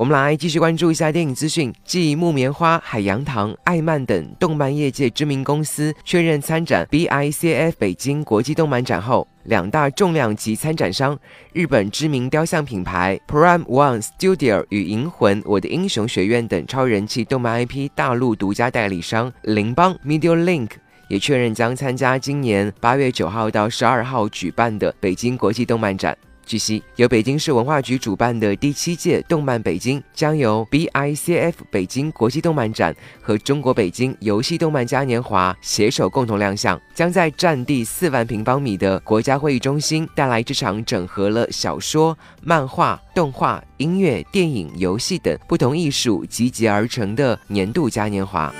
我们来继续关注一下电影资讯。继木棉花、海洋堂、爱漫等动漫业界知名公司确认参展 BICF 北京国际动漫展后，两大重量级参展商——日本知名雕像品牌 Prime One Studio 与银魂、我的英雄学院等超人气动漫 IP 大陆独家代理商邻邦 Media Link，也确认将参加今年八月九号到十二号举办的北京国际动漫展。据悉，由北京市文化局主办的第七届动漫北京将由 BICF 北京国际动漫展和中国北京游戏动漫嘉年华携手共同亮相，将在占地四万平方米的国家会议中心带来这场整合了小说、漫画、动画、音乐、电影、游戏等不同艺术集结而成的年度嘉年华。